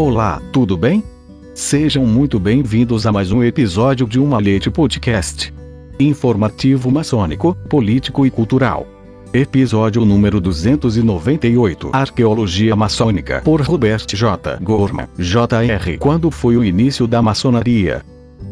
Olá, tudo bem? Sejam muito bem-vindos a mais um episódio de Uma Leite Podcast. Informativo maçônico, político e cultural. Episódio número 298 Arqueologia Maçônica por Robert J. Gorman, Jr. Quando foi o início da maçonaria?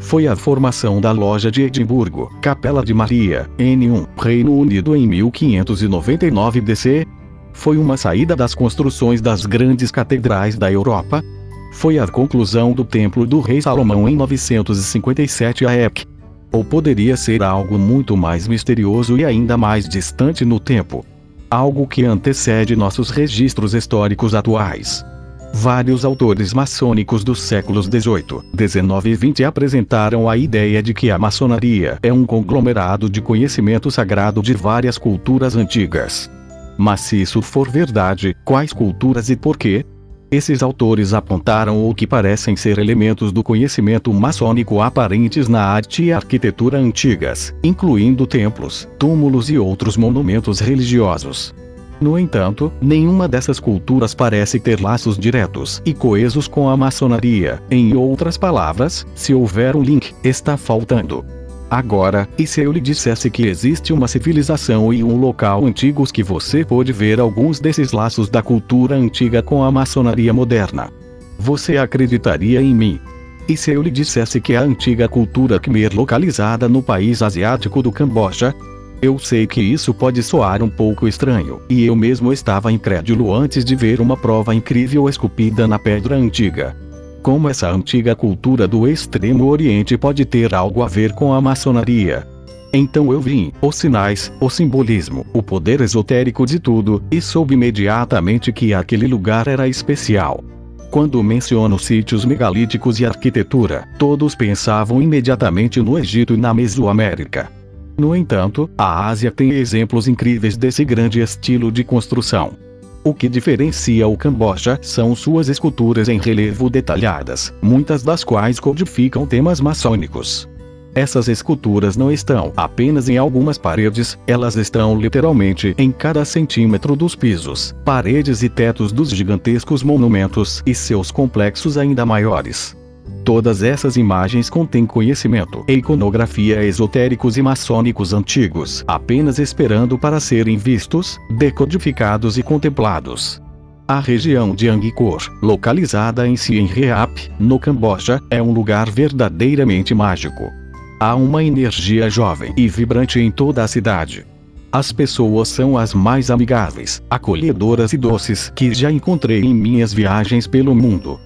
Foi a formação da Loja de Edimburgo, Capela de Maria, N1, Reino Unido em 1599 DC, foi uma saída das construções das grandes catedrais da Europa? Foi a conclusão do Templo do Rei Salomão em 957 AEC? Ou poderia ser algo muito mais misterioso e ainda mais distante no tempo? Algo que antecede nossos registros históricos atuais. Vários autores maçônicos dos séculos XVIII, XIX e XX apresentaram a ideia de que a maçonaria é um conglomerado de conhecimento sagrado de várias culturas antigas. Mas se isso for verdade, quais culturas e por quê? Esses autores apontaram o que parecem ser elementos do conhecimento maçônico aparentes na arte e arquitetura antigas, incluindo templos, túmulos e outros monumentos religiosos. No entanto, nenhuma dessas culturas parece ter laços diretos e coesos com a maçonaria. Em outras palavras, se houver um link, está faltando. Agora, e se eu lhe dissesse que existe uma civilização e um local antigos que você pode ver alguns desses laços da cultura antiga com a maçonaria moderna? Você acreditaria em mim? E se eu lhe dissesse que a antiga cultura Khmer localizada no país asiático do Camboja? Eu sei que isso pode soar um pouco estranho, e eu mesmo estava incrédulo antes de ver uma prova incrível esculpida na pedra antiga como essa antiga cultura do Extremo Oriente pode ter algo a ver com a maçonaria. Então eu vi os sinais, o simbolismo, o poder esotérico de tudo, e soube imediatamente que aquele lugar era especial. Quando menciono sítios megalíticos e arquitetura, todos pensavam imediatamente no Egito e na Mesoamérica. No entanto, a Ásia tem exemplos incríveis desse grande estilo de construção. O que diferencia o Camboja são suas esculturas em relevo detalhadas, muitas das quais codificam temas maçônicos. Essas esculturas não estão apenas em algumas paredes, elas estão literalmente em cada centímetro dos pisos, paredes e tetos dos gigantescos monumentos e seus complexos ainda maiores. Todas essas imagens contêm conhecimento e iconografia esotéricos e maçônicos antigos, apenas esperando para serem vistos, decodificados e contemplados. A região de Angkor, localizada em Siem Reap, no Camboja, é um lugar verdadeiramente mágico. Há uma energia jovem e vibrante em toda a cidade. As pessoas são as mais amigáveis, acolhedoras e doces que já encontrei em minhas viagens pelo mundo.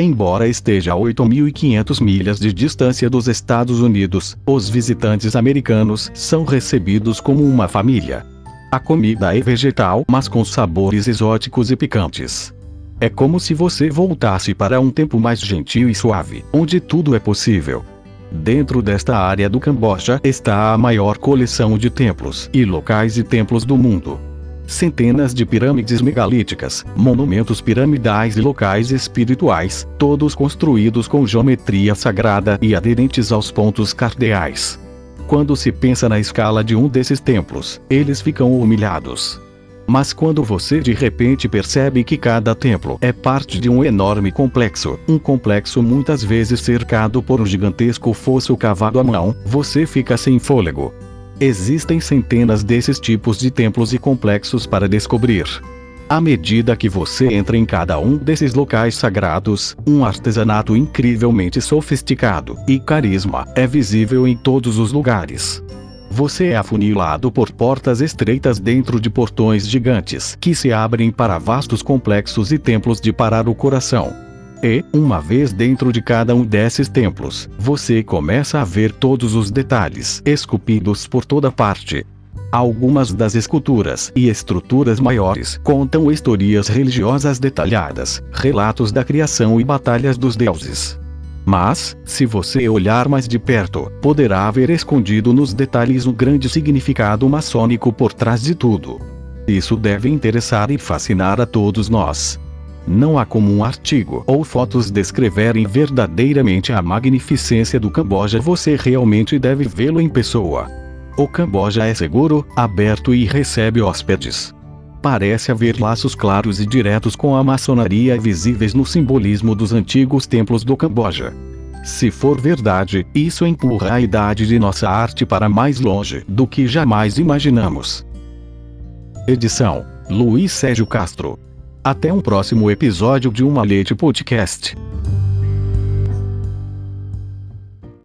Embora esteja a 8.500 milhas de distância dos Estados Unidos, os visitantes americanos são recebidos como uma família. A comida é vegetal, mas com sabores exóticos e picantes. É como se você voltasse para um tempo mais gentil e suave, onde tudo é possível. Dentro desta área do Camboja está a maior coleção de templos e locais e templos do mundo centenas de pirâmides megalíticas, monumentos piramidais e locais espirituais, todos construídos com geometria sagrada e aderentes aos pontos cardeais. Quando se pensa na escala de um desses templos, eles ficam humilhados. Mas quando você de repente percebe que cada templo é parte de um enorme complexo, um complexo muitas vezes cercado por um gigantesco fosso cavado à mão, você fica sem fôlego. Existem centenas desses tipos de templos e complexos para descobrir. À medida que você entra em cada um desses locais sagrados, um artesanato incrivelmente sofisticado e carisma é visível em todos os lugares. Você é afunilado por portas estreitas dentro de portões gigantes que se abrem para vastos complexos e templos de parar o coração. E, uma vez dentro de cada um desses templos, você começa a ver todos os detalhes esculpidos por toda parte. Algumas das esculturas e estruturas maiores contam historias religiosas detalhadas, relatos da criação e batalhas dos deuses. Mas, se você olhar mais de perto, poderá ver escondido nos detalhes um grande significado maçônico por trás de tudo. Isso deve interessar e fascinar a todos nós. Não há como um artigo ou fotos descreverem verdadeiramente a magnificência do Camboja. Você realmente deve vê-lo em pessoa. O Camboja é seguro, aberto e recebe hóspedes. Parece haver laços claros e diretos com a maçonaria visíveis no simbolismo dos antigos templos do Camboja. Se for verdade, isso empurra a idade de nossa arte para mais longe do que jamais imaginamos. Edição: Luiz Sérgio Castro. Até um próximo episódio de Uma Leite Podcast.